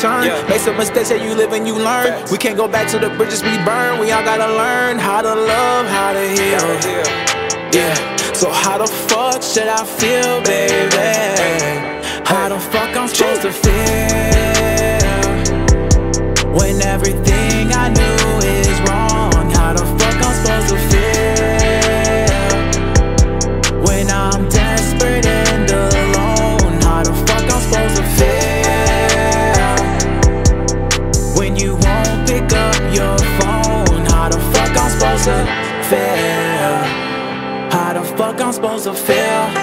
turn. Make some mistakes that you live and you learn. We can't go back to the bridges we burn. We all gotta learn how to love, how to heal. Yeah. So how the fuck should I feel, baby? How the fuck I'm supposed to feel when everything I knew supposed to feel? How the fuck I'm supposed to feel?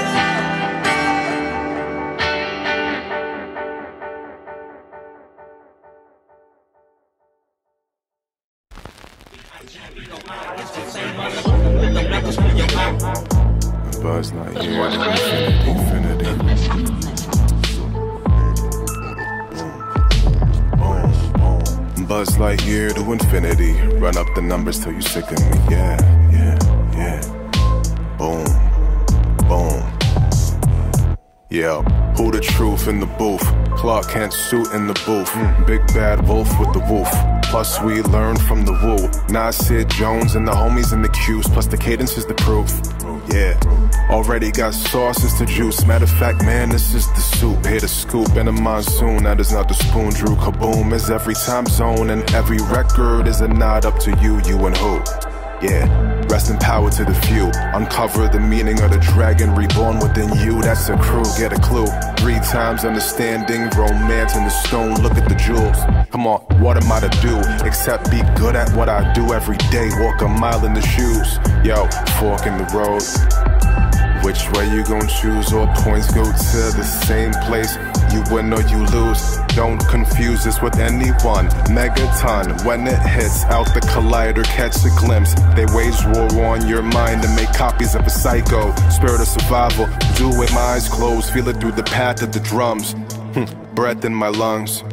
Clark Kent suit in the booth. Big bad wolf with the wolf. Plus we learned from the Wu. Nasir Jones and the homies in the queues. Plus the cadence is the proof. Yeah, already got sauces to juice. Matter of fact, man, this is the soup. Here to scoop in a monsoon. That is not the spoon. DREWKABOOM is every time zone and every record is a nod up to you, you and who. Yeah, rest power to the few. Uncover the meaning of the dragon reborn within you. That's a crew, get a clue. Three times understanding, romance in the stone. Look at the jewels. Come on, what am I to do? Except be good at what I do every day. Walk a mile in the shoes. Yo, fork in the road. Which way you gon' choose? All points go to the same place. You win or you lose. Don't confuse this with anyone. Megaton, when it hits out the collider, catch a glimpse. They wage war on your mind and make copies of a psycho. Spirit of survival, do it, my eyes closed. Feel it through the path of the drums. Hmm, Breath in my lungs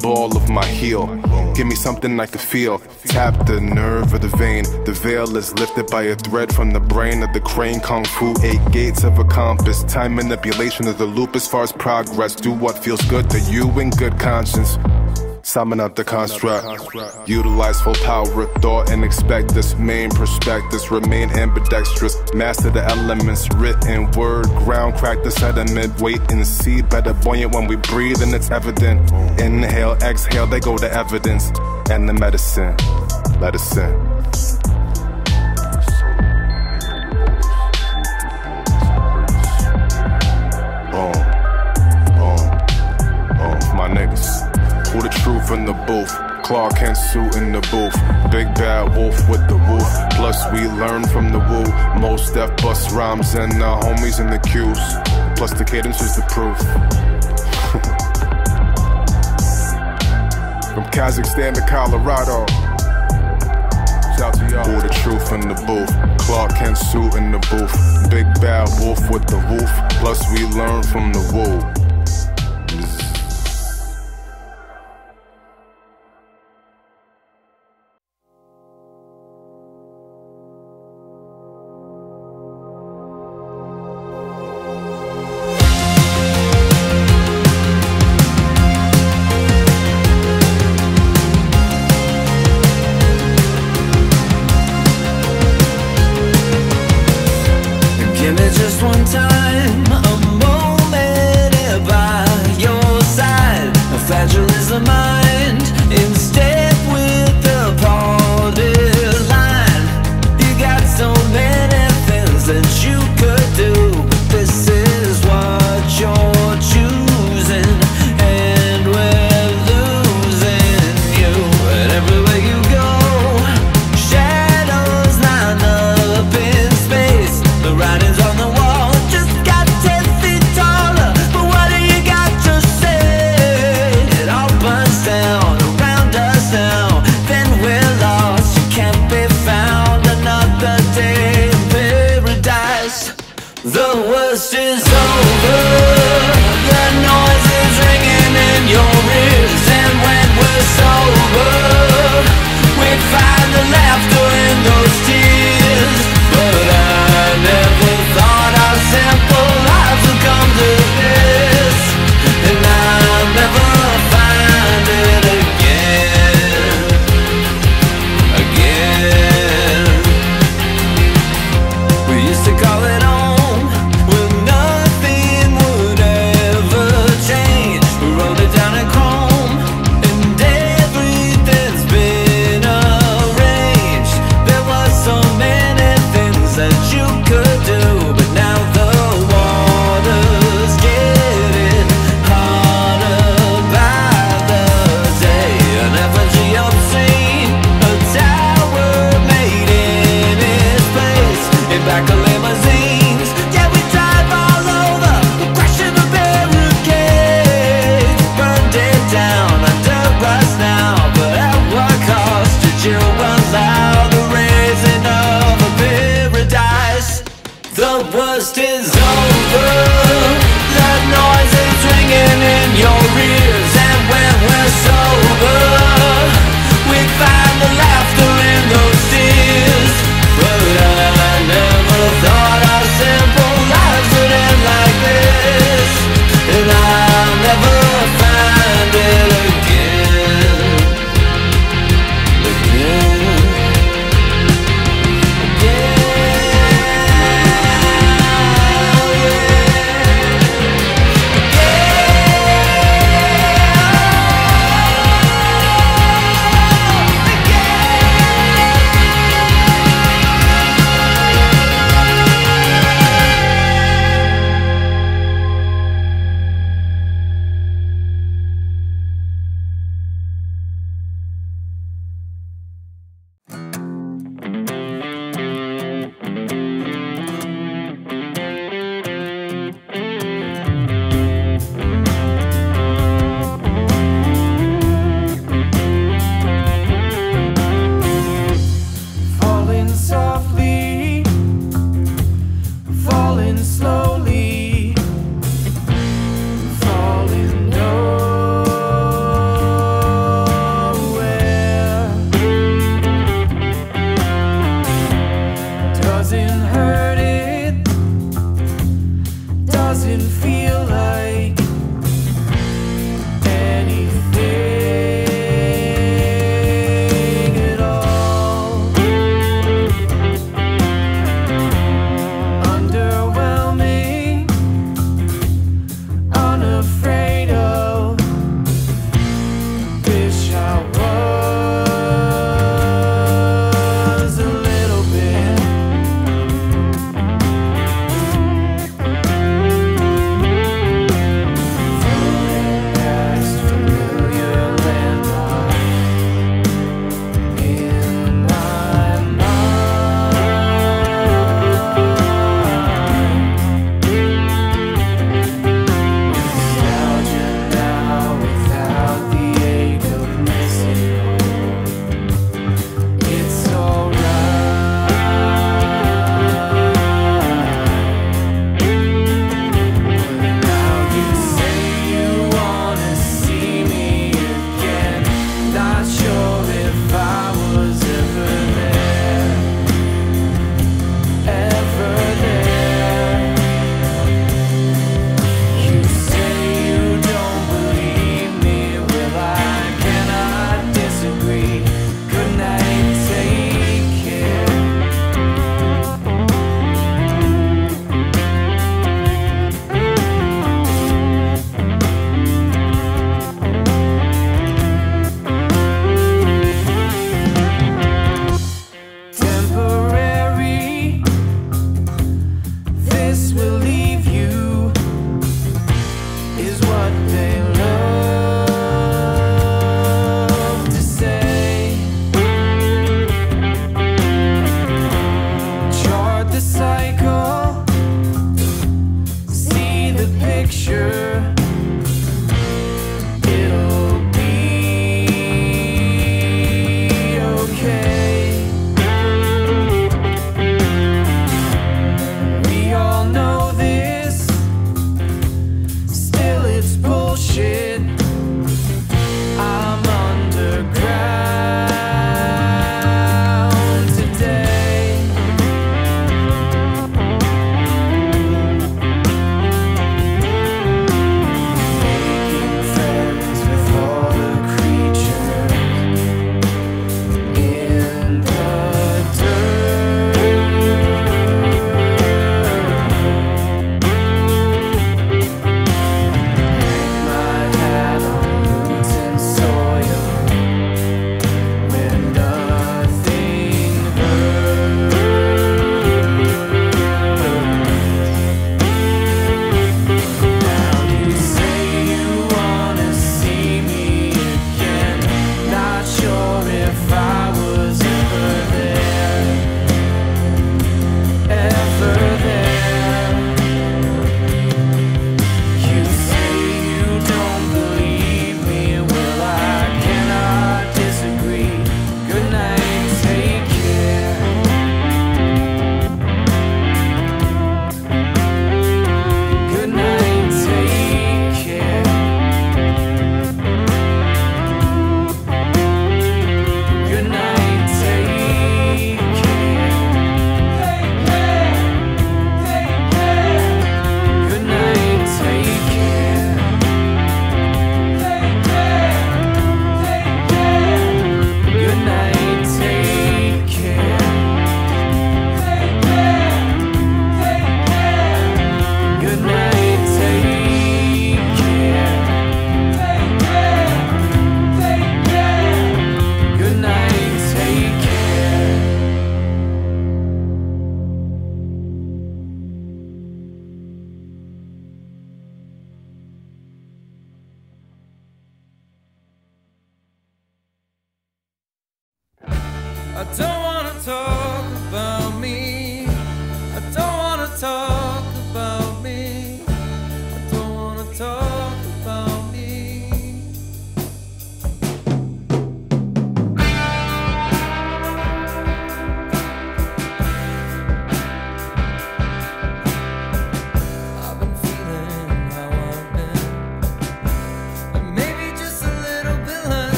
ball of my heel. Give me something I can feel. Tap the nerve of the vein. The veil is lifted by a thread from the brain of the crane. Kung fu, eight gates of a compass. Time manipulation of the loop as far as progress. Do what feels good to you in good conscience. Summon up the construct. Utilize full power of thought and expect this main perspectives. Remain ambidextrous. Master the elements. Written word. Ground crack the sediment. Wait and see. Better buoyant when we breathe and it's evident. Inhale, exhale, they go to evidence. And the medicine. Let us in. my niggas. Who the truth in the booth? Clark Kent suit in the booth. Big bad wolf with the wolf. Plus we learn from the Wu. Mos Def Busta Rhymes and the homies in the queues. Plus the cadence is the proof. from Kazakhstan to Colorado. Shout to y'all. Who the truth in the booth? Clark Kent suit in the booth. Big bad wolf with the wolf. Plus we learn from the Wu.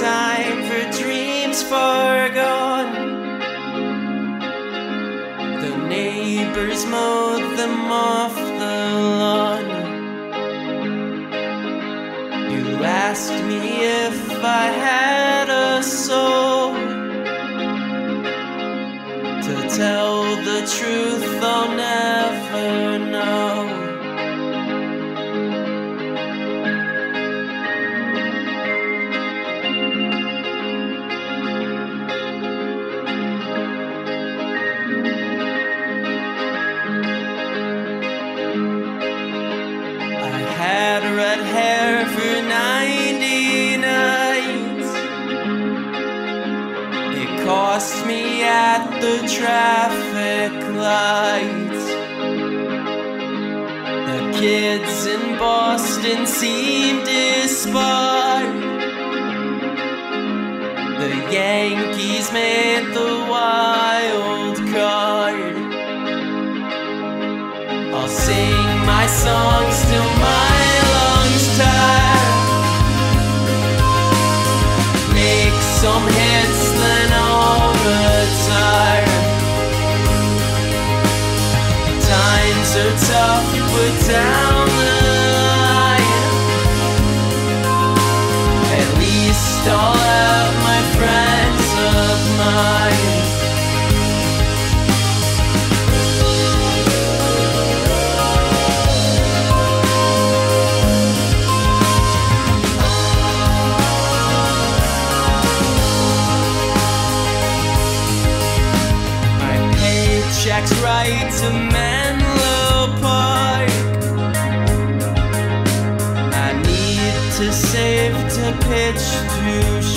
time for dreams forgone. The neighbors mowed them off the lawn. You asked me if I had a soul to tell the truth. traffic lights. The kids in Boston seem disbarred. The Yankees made the wild card. I'll sing my songs till my tough, you put down the line. At least.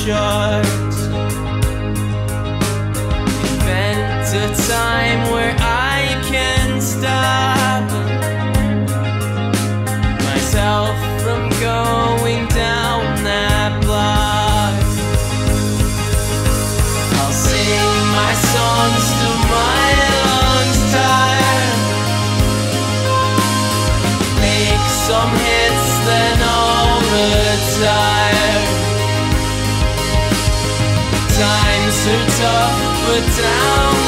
short. Invent a time where I can stop myself from going down that block. I'll sing my songs to my lungs tired. Make some hits, then I'll retire. Are but down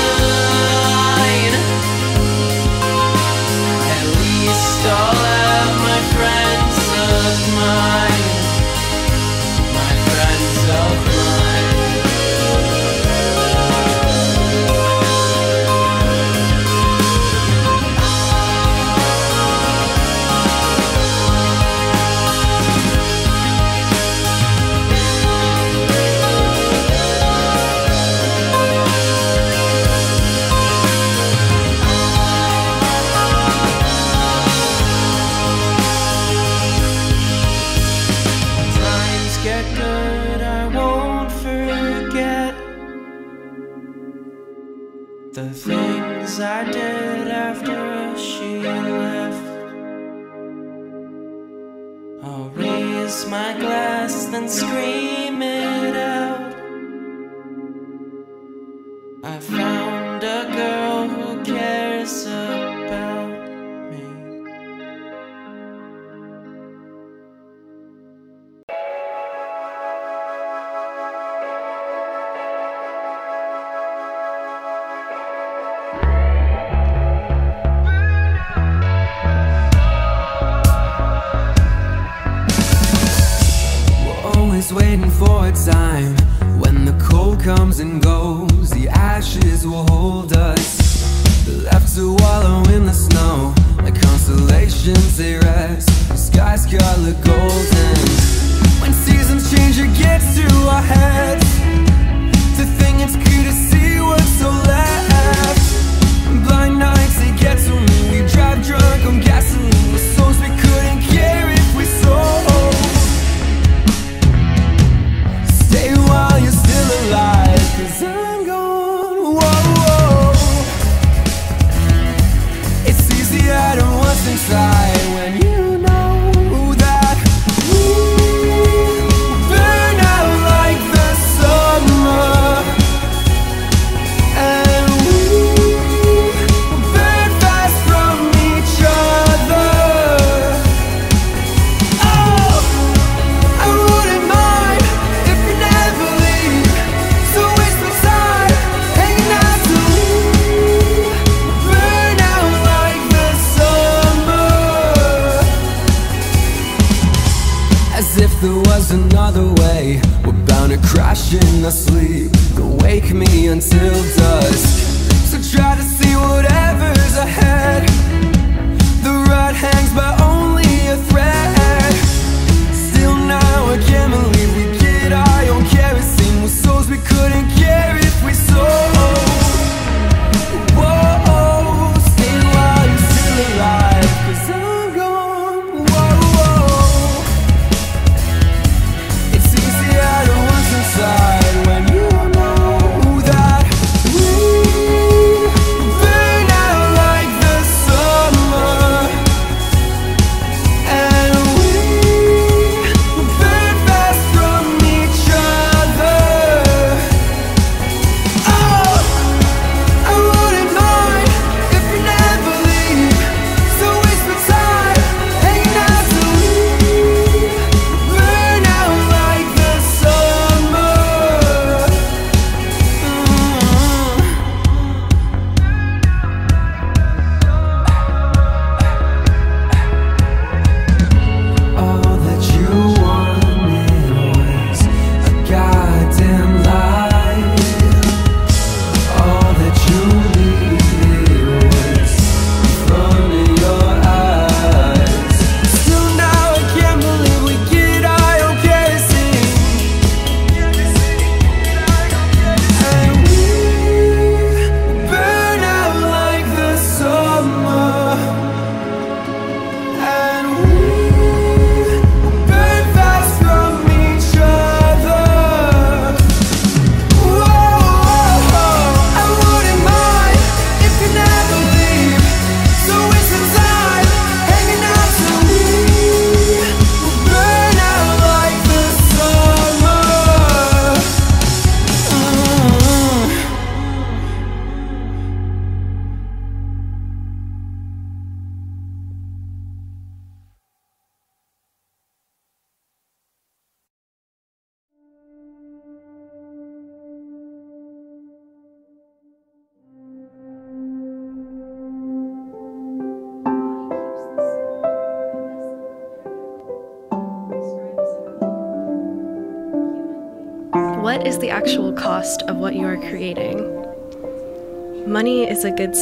then scream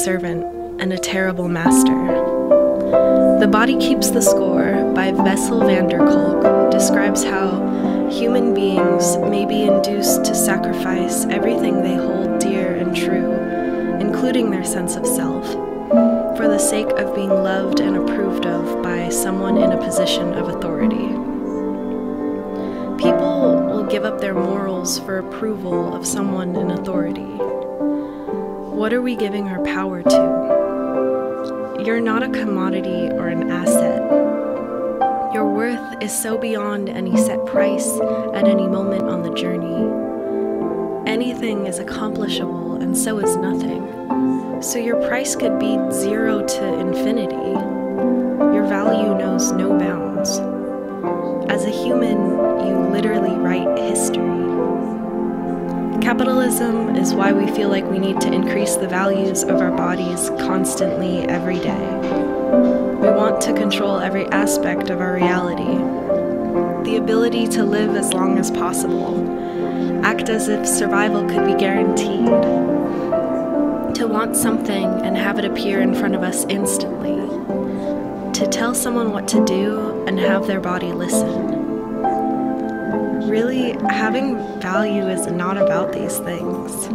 servant. their body listen. Really, having value is not about these things,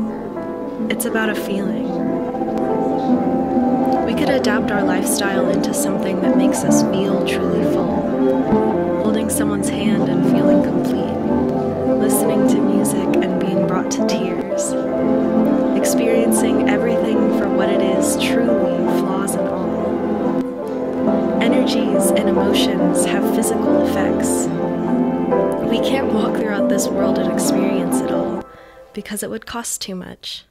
it's about a feeling. We could adapt our lifestyle into something that makes us feel truly full, holding someone's hand and feeling complete, listening to music and being brought to tears, experiencing everything for what it is truly energies and emotions have physical effects. We can't walk throughout this world and experience it all because it would cost too much.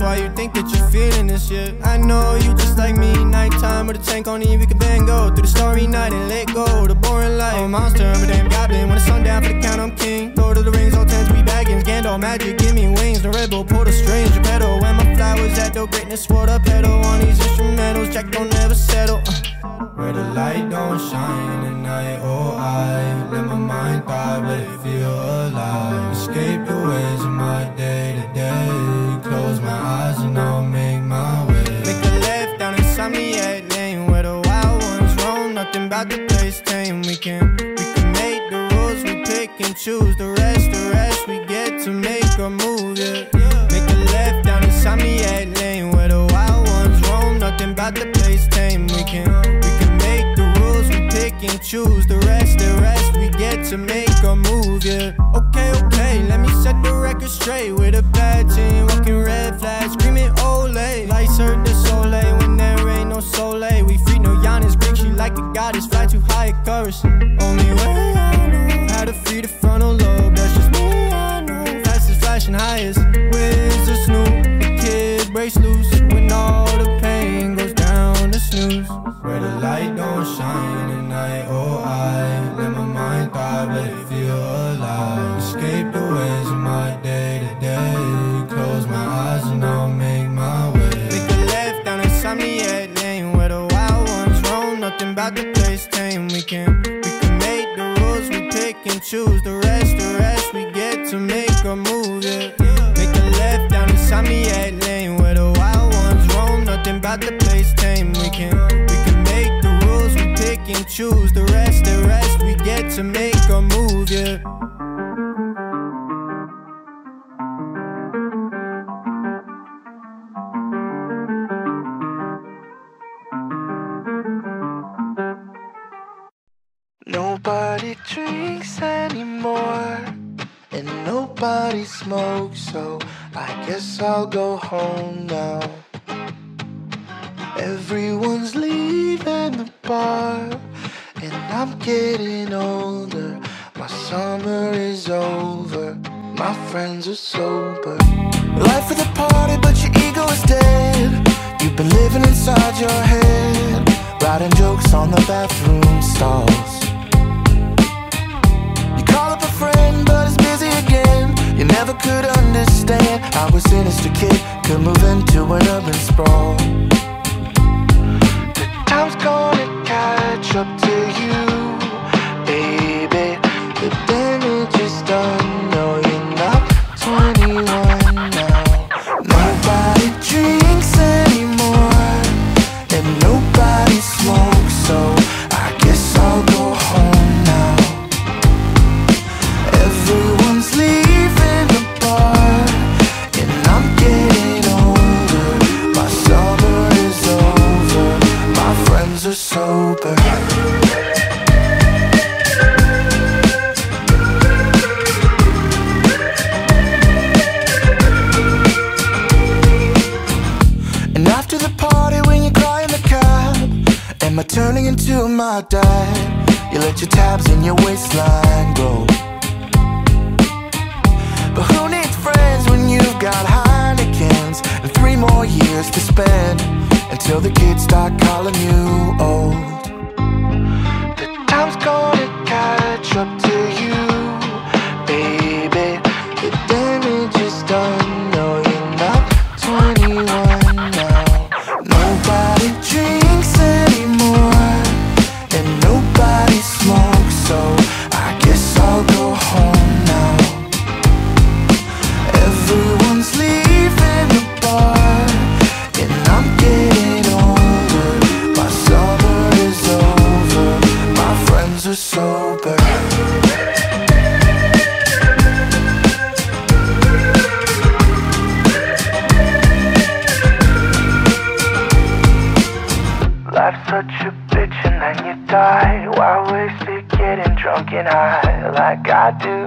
Why you think that you're feeling this shit? I know you just like me. Nighttime with a tank on E, we can bang go through the starry night and let go. The boring life. I'm monster, I'm a damn goblin. When the sun down for the count, I'm king. Lord of the rings, all tens, we baggins. Gandalf magic, give me wings. The rebel, pull the strings, the pedal. When my flowers at the greatness, what a pedal on these instrumentals. Jack don't never settle. Uh. Where the light don't shine at night, oh I let my mind thrive, let it feel alive. Escape the ways of my day. About the place tame. We can we can make the rules, we pick and choose the rest. The rest we get to make a move. Yeah. Make a left down insomniac lane where the wild ones roam. Nothing about the place tame. We can we can make the rules, we pick and choose the rest. The rest we get to make a move. Yeah. Okay, okay, let me set the record straight with a bad team. Walking red flags, screaming ole. Lights hurt the soleil when there ain't no soleil. We like a goddess. Fly too high at chorus. Only way I choose the rest. The rest we get to make a move. Yeah. And high Like I do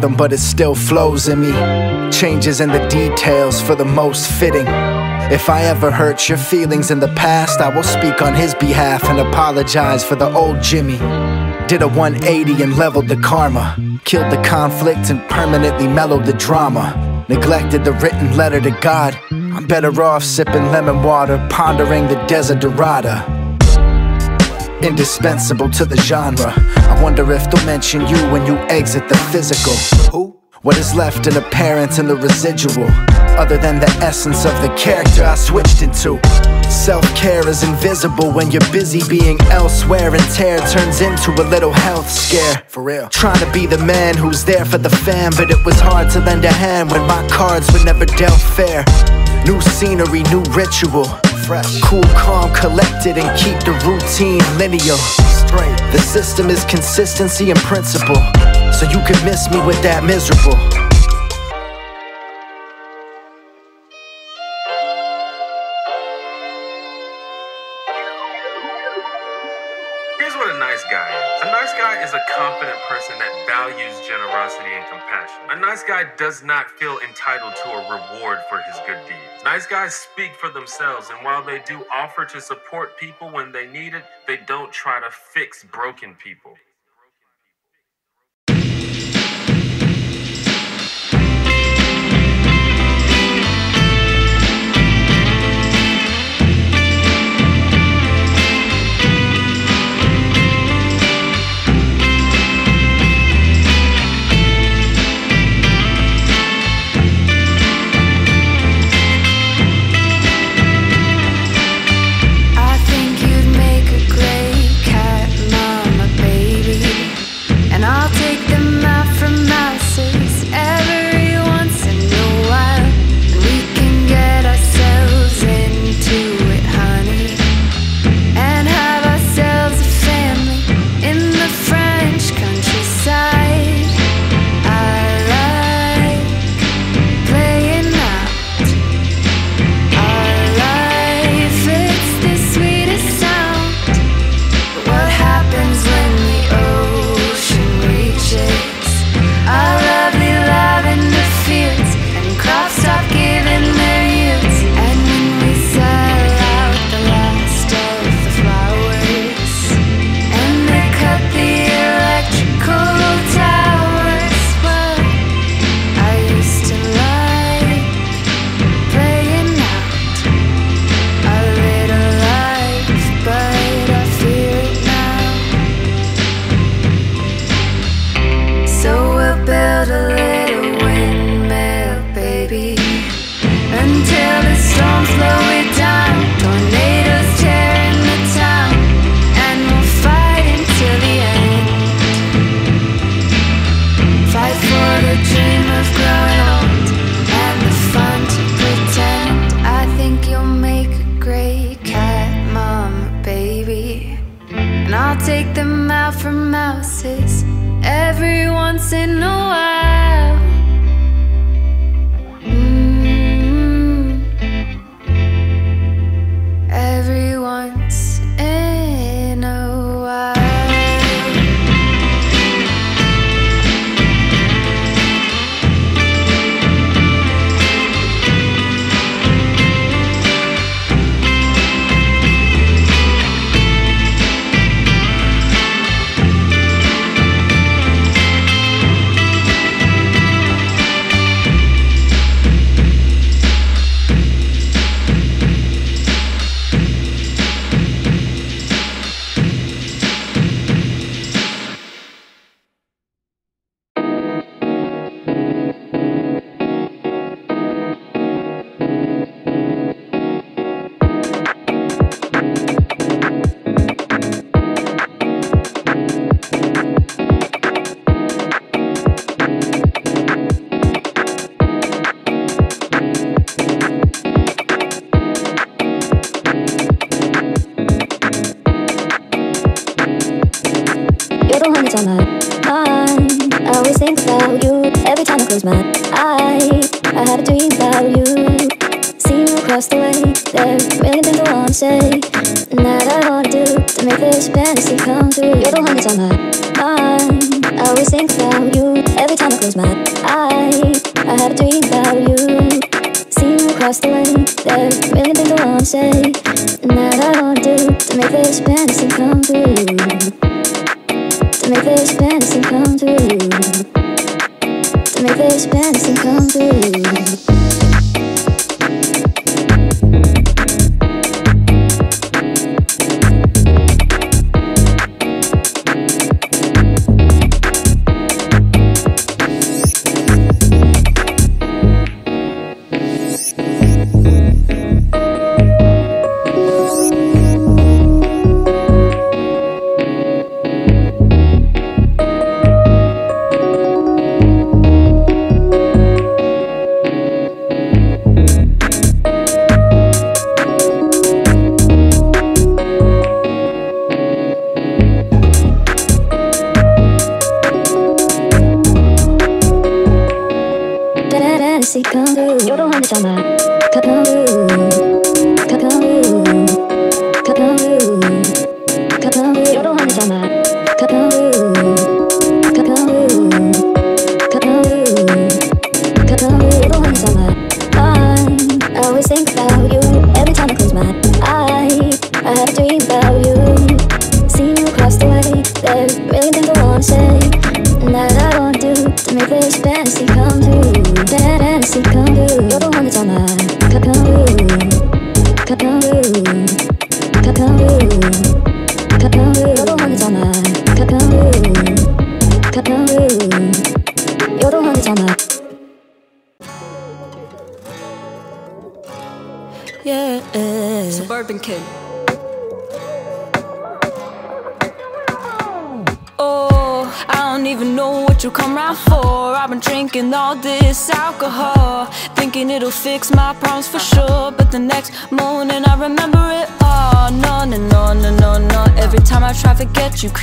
rhythm, but it still flows in me. Changes in the details for the most fitting. If I ever hurt your feelings in the past, I will speak on his behalf and apologize for the old Jimmy. Did a 180 and leveled the karma. Killed the conflict and permanently mellowed the drama. Neglected the written letter to God. I'm better off sipping lemon water, pondering the desiderata indispensable to the genre. I wonder if they'll mention you when you exit the physical. Who? What is left in apparent and the residual, other than the essence of the character I switched into? Self care is invisible when you're busy being elsewhere, and tear turns into a little health scare. For real. Trying to be the man who's there for the fam, but it was hard to lend a hand when my cards were never dealt fair. New scenery, new ritual. Fresh. Cool, calm, collected, and keep the routine linear. Straight. The system is consistency and principle. So you can miss me with that miserable. Nice guy does not feel entitled to a reward for his good deeds. Nice guys speak for themselves, and while they do offer to support people when they need it, they don't try to fix broken people.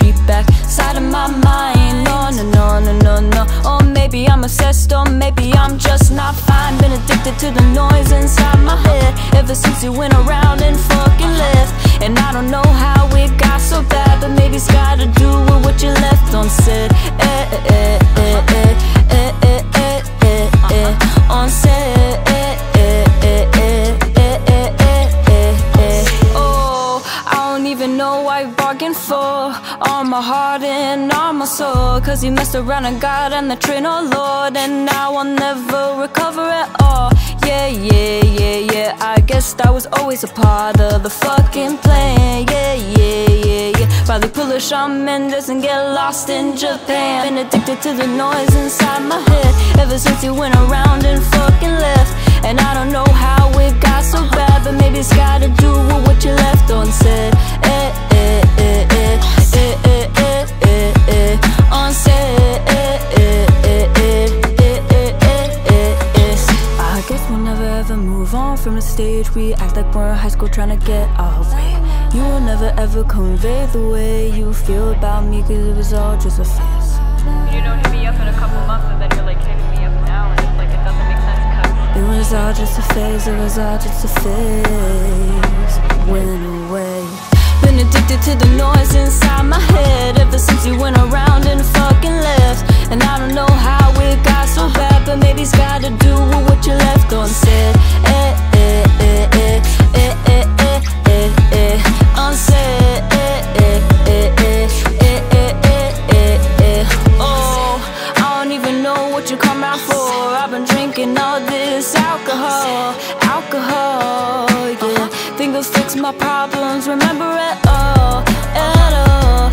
Creep back side of my mind. No, no, no, no, no, no. Or maybe I'm obsessed, or maybe I'm just not fine. Been addicted to the noise inside my head ever since you went around and fucking left. And I don't know how it got so bad, but maybe it's gotta do with what you left unsaid. Eh, eh, eh, eh, eh, eh, eh, eh, eh, eh, unsaid. Eh, eh, my heart and all my soul. Cause you messed around and got on the train, oh Lord. And now I'll never recover at all. Yeah, yeah, yeah, yeah. I guess that was always a part of the fucking plan. Yeah, yeah, yeah, yeah. Probably pull a Shawn Mendes and get lost in Japan. Been addicted to the noise inside my head ever since you went around and fucking left. And I don't know how it got so bad, but maybe it's gotta do with what you left unsaid. Eh, eh, eh, eh, eh, eh, eh, on set I guess we'll never ever move on from the stage. We act like we're in high school trying to get our way. You will never ever convey the way you feel about me Cause it was all just a phase You don't hit me up in a couple months and then you're like hitting me up now And it's like it doesn't make sense cause It was all just a phase, it was all just a phase Went away. Been addicted to the noise inside my head ever since you went around and fucking left. And I don't know how it got so bad, but maybe it's gotta do with what you left unsaid. Eh, eh, eh, eh, eh, eh, eh, eh, eh, unsaid. Eh, eh, eh, eh, eh, eh, eh, eh, eh. Oh, I don't even know what you come out for. I've been drinking all this alcohol, alcohol, Think fix my problems, remember it all, at all,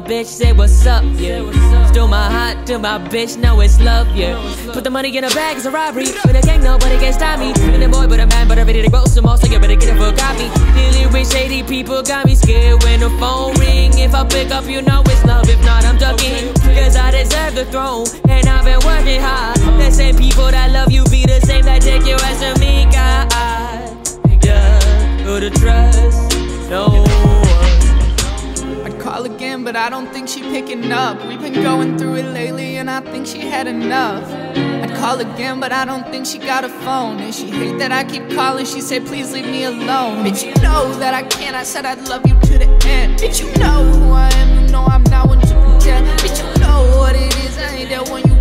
my bitch, say what's up, yeah. Stole my heart to my bitch, now it's love, yeah. Put the money in a bag, it's a robbery. With a gang, nobody can stop me. Feeling a boy, but a man, but I'm ready to grow some more, so you better get it for a copy. Dealing with shady people got me scared when the phone ring. If I pick up, you know it's love. If not, I'm ducking. Cause I deserve the throne, and I've been working hard. The same people that love you be the same that take your ass to me, God. Yeah, who to trust? No one. Call again, but I don't think she picking up. We've been going through it lately, and I think she had enough. I'd call again, but I don't think she got a phone. And she hate that I keep calling. She said, please leave me alone. Bitch, you know that I can't. I said I'd love you to the end. Bitch, you know who I am. You know I'm not one to pretend. Bitch, you know what it is. I ain't that one you.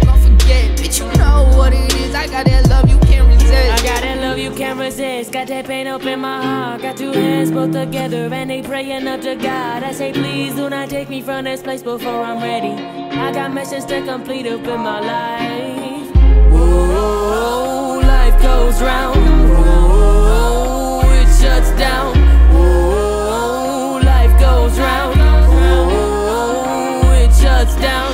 Bitch, you know what it is. I got that love you can't resist. I got that love you can't resist. Got that pain up in my heart. Got two hands both together and they praying up to God. I say, please do not take me from this place before I'm ready. I got missions to complete up in my life. Whoa, life goes round. Whoa, it shuts down. Whoa,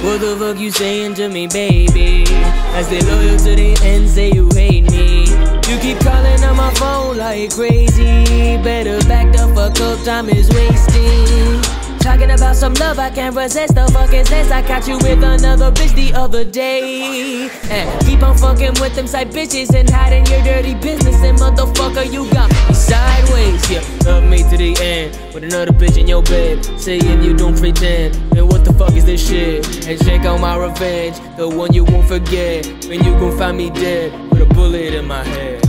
What the fuck you saying to me, baby? I stay loyal to the end, say you hate me. You keep calling on my phone like crazy. Better back the fuck up, time is wasting. Talking about some love I can't resist. The fuck is this? I caught you with another bitch the other day. And keep on fucking with them side bitches and hiding your dirty business. And motherfucker, you got me sideways. Yeah, love me to the end with another bitch in your bed. Saying you don't pretend. And what the fuck is this shit? And check out my revenge, the one you won't forget. When you gon' find me dead with a bullet in my head.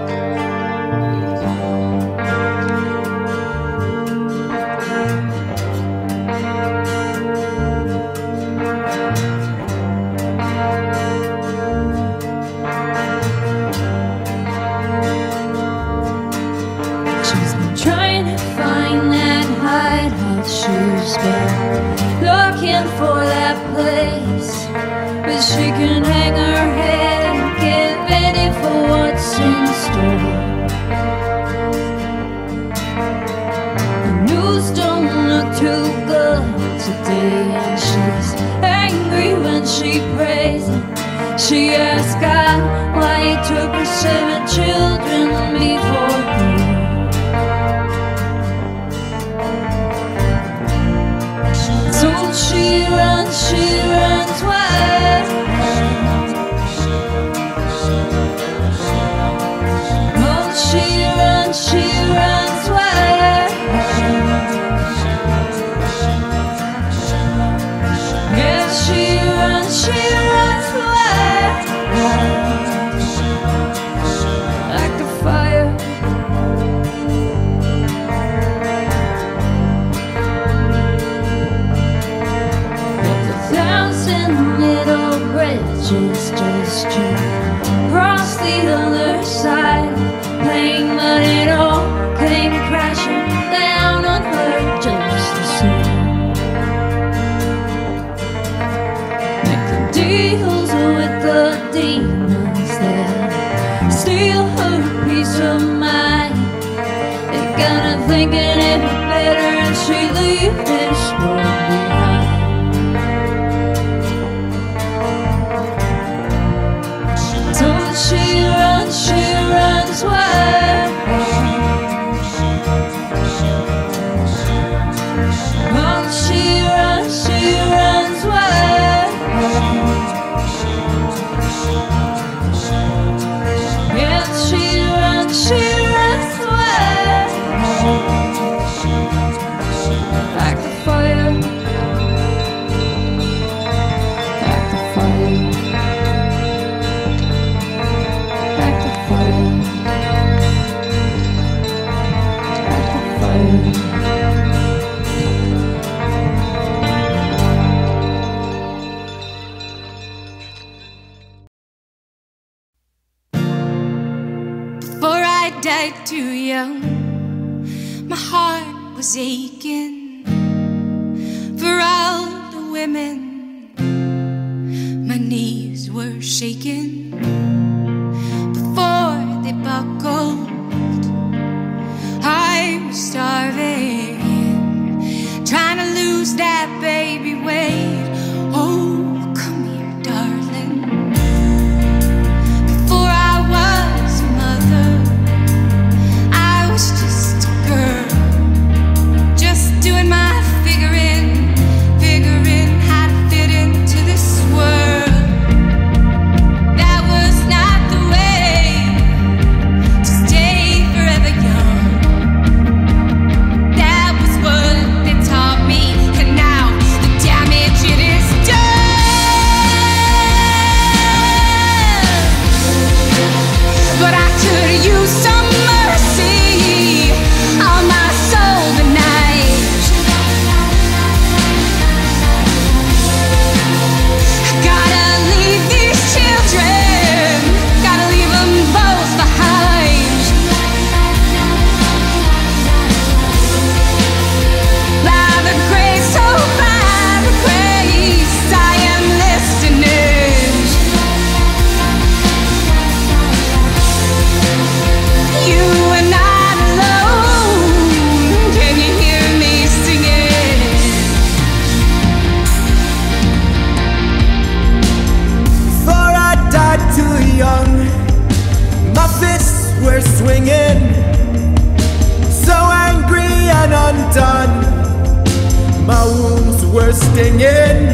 singing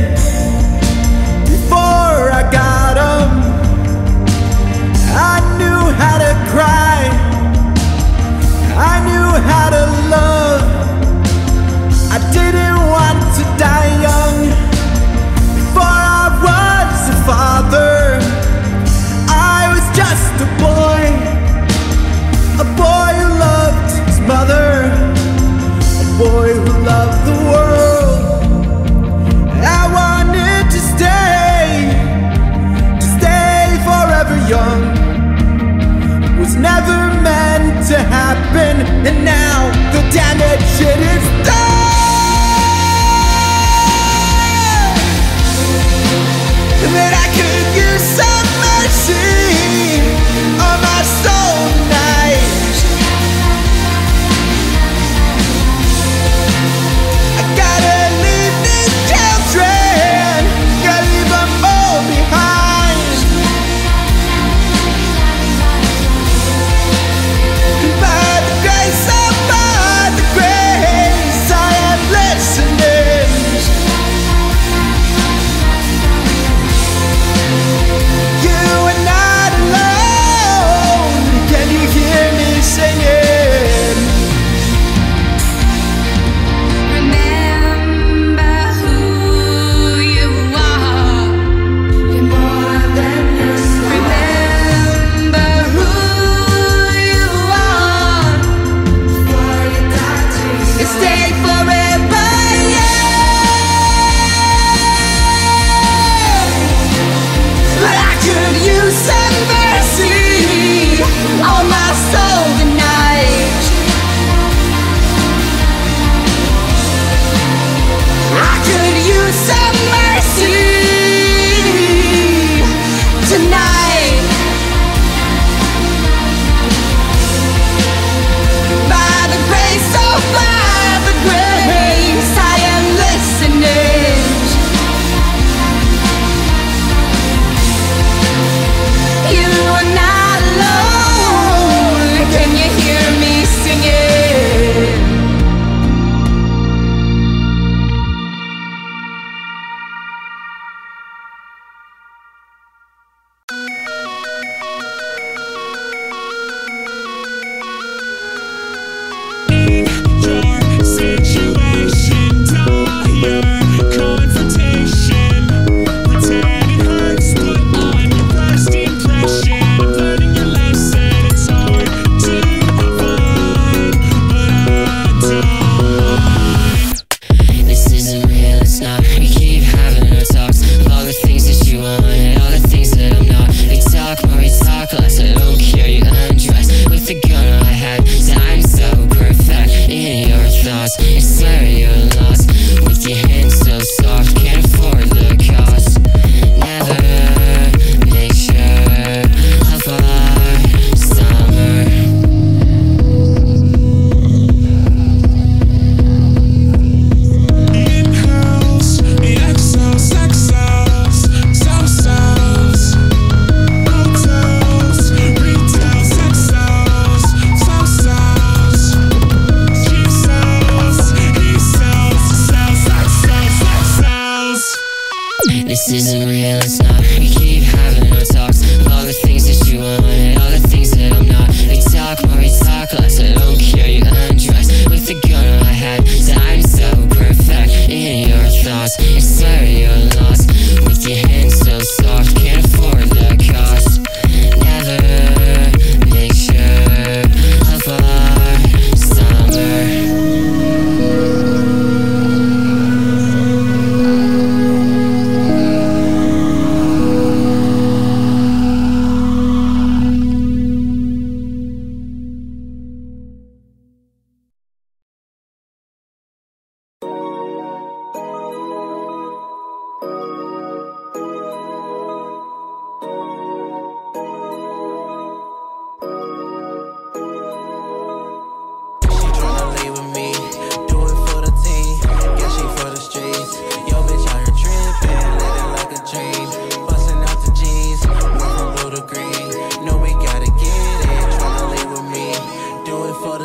before I got. to happen And now the damage, it is done.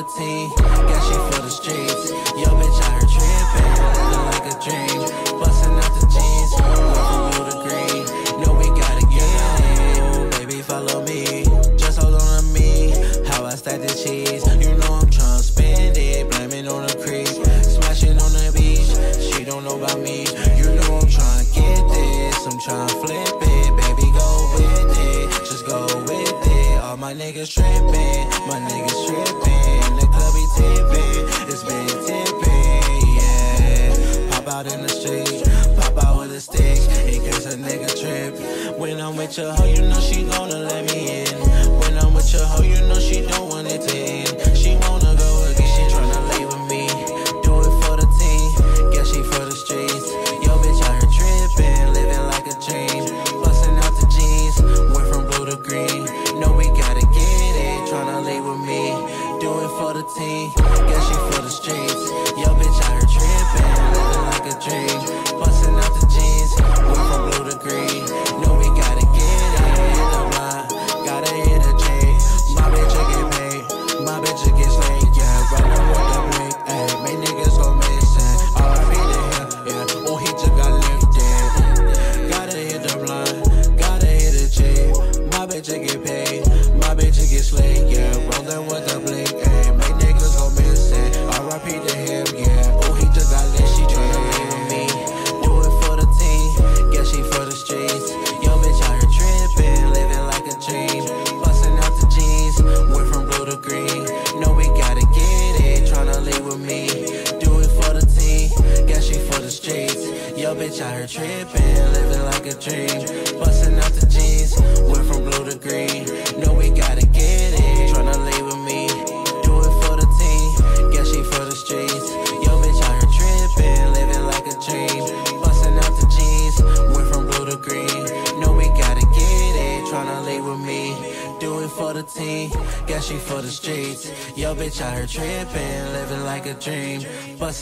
royalty. Guess she for the streets. Yo, bitch, I heard tripping. Living like a dream. Busting out the jeans. Welcome to the green. No, we gotta get it. Baby, follow me. Just hold on to me. How I stack the cheese. You know I'm trying to spend it. Blaming on the creep. Smashing on the beach. She don't know about me. You know I'm trying to get this. I'm trying to flip it. Baby, go with it. Just go with it. All my niggas tripping. My niggas. catch a hoe, you know she gonna let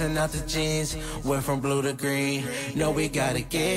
busting out the jeans. Went from blue to green. No, we gotta get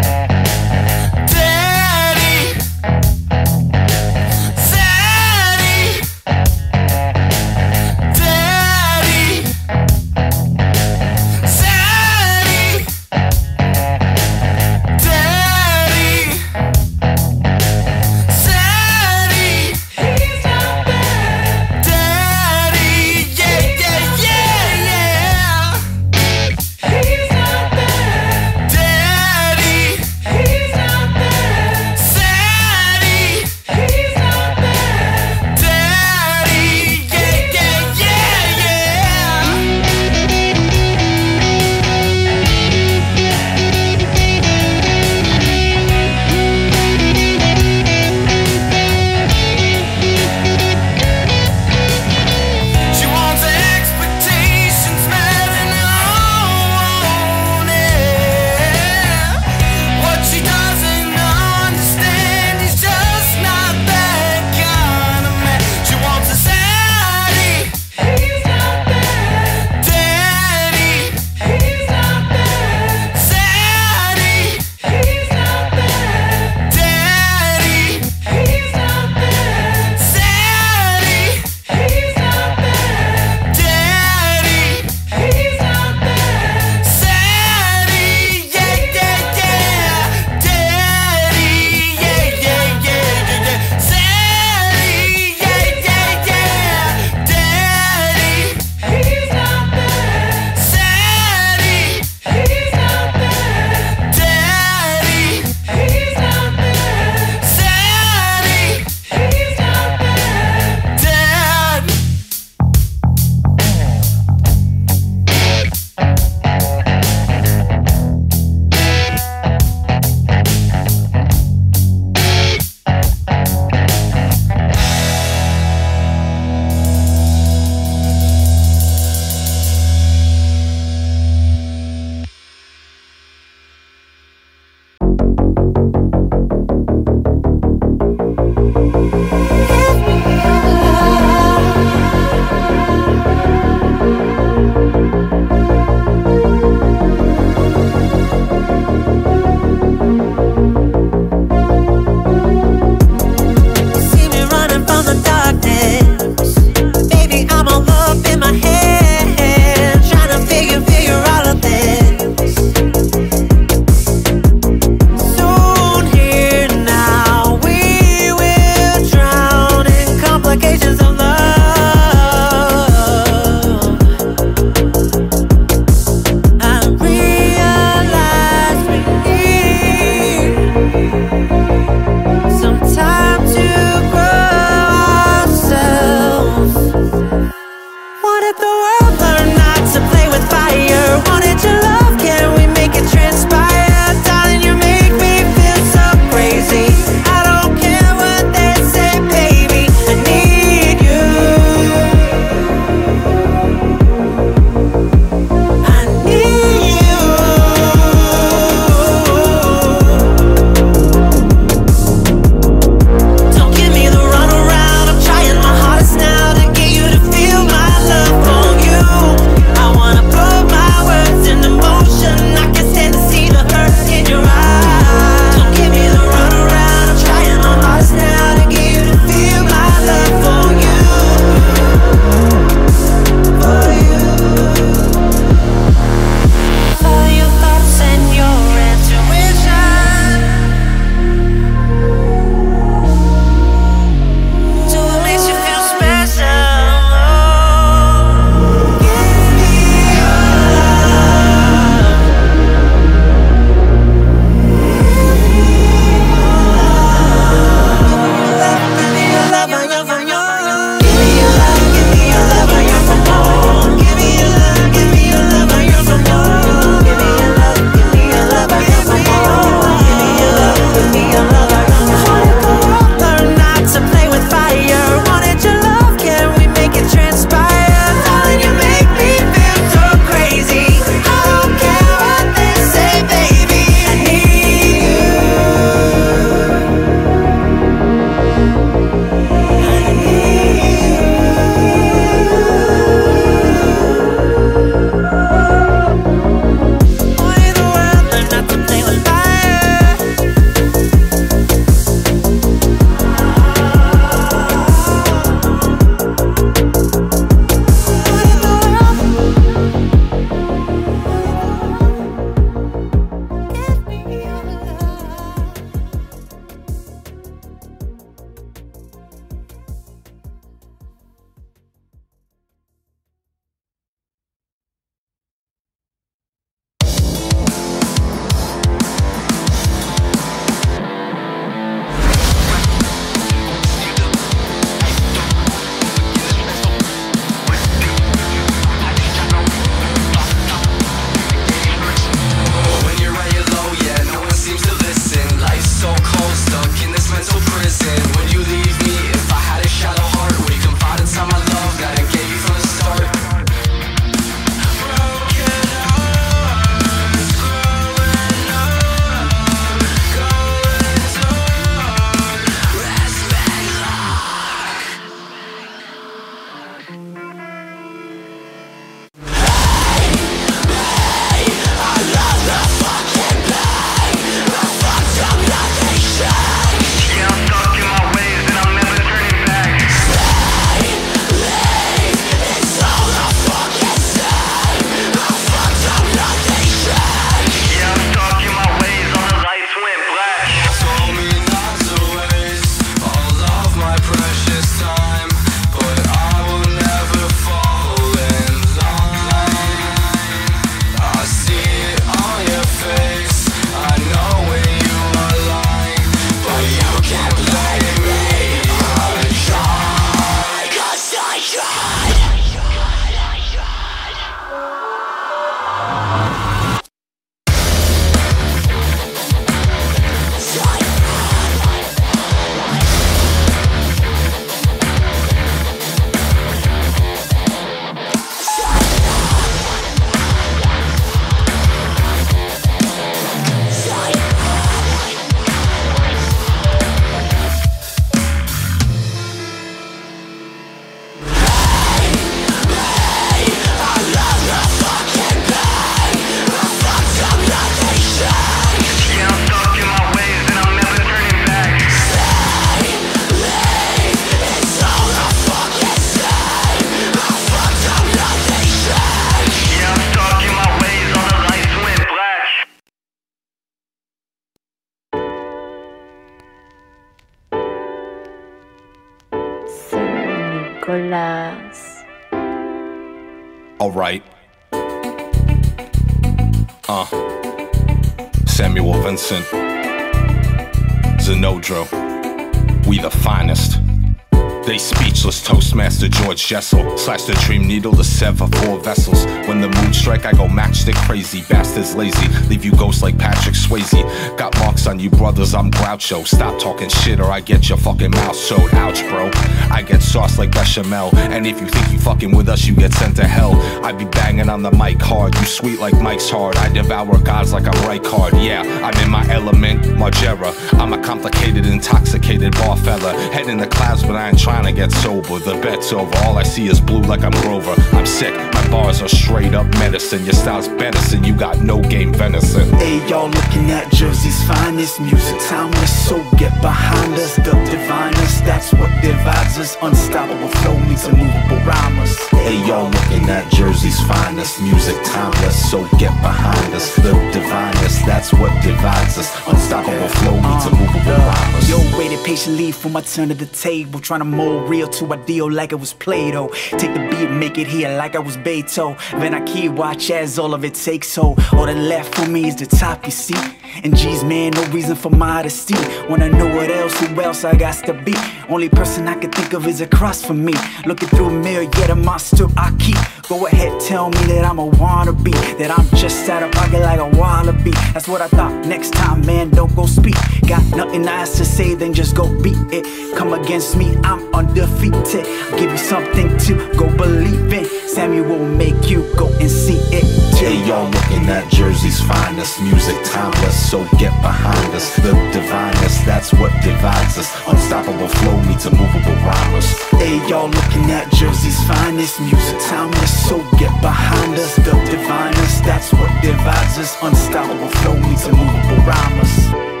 Slash the dream needle to sever four vessels. When the mood strike, I go matchstick crazy. Bastards lazy, leave you ghosts like Patrick Swayze. Got marks on you, brothers, I'm Groucho. Stop talking shit or I get your fucking mouth sewed. Ouch, bro. I get sauce like bechamel. And if you think you fucking with us, you get sent to hell. I be banging on the mic hard. You sweet like Mike's hard. I devour gods like I'm right card. Yeah, I'm in my element, Margera. I'm a complicated, intoxicated bar fella. Head in the clouds, but I ain't trying to get sober. The bet's over. All I see is blue like I'm Grover. I'm sick. My bars are straight up medicine. Your style's medicine. You got no game venison. Hey, y'all looking at Jersey's finest music timeless. So get behind us, the diviners. That's what divides us. Unstoppable flow meets immovable rhymers. Hey, y'all looking at Jersey's finest music timeless. So get behind us, the divinest. That's what divides us. Unstoppable flow meets immovable rhymers. Yo, waited patiently for my turn at the table. Trying to mold real to ideal like it was Play Doh. Take the beat, make it here like I was Beethoven. Then I keep watch as all of it takes hold. All that left for me is the top, you see. And G's, man, no reason for modesty. When I know what else, who else I got to be? Only person I can think of is across from me. Looking through a mirror, yet a monster I keep. Go ahead, tell me that I'm a wannabe. That I'm just out of pocket like a wallaby. That's what I thought. Next time, man, don't go speak. Got nothing nice to say, then just go beat it. Come against me, I'm undefeated. I'll give you something to go believe in. Samuel will make you go and see it. Hey, y'all looking at Jersey's finest music timeless. So get behind us, the divinest. That's what divides us. Unstoppable flow meets immovable rhymers. Hey, y'all looking at Jersey's finest music timeless. So get behind us, the divinest. That's what divides us. Unstoppable flow meets immovable rhymers.